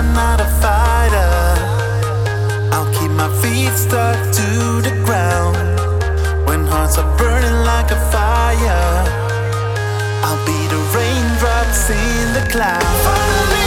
I'm not a fighter. I'll keep my feet stuck to the ground. When hearts are burning like a fire, I'll be the raindrops in the cloud. Finally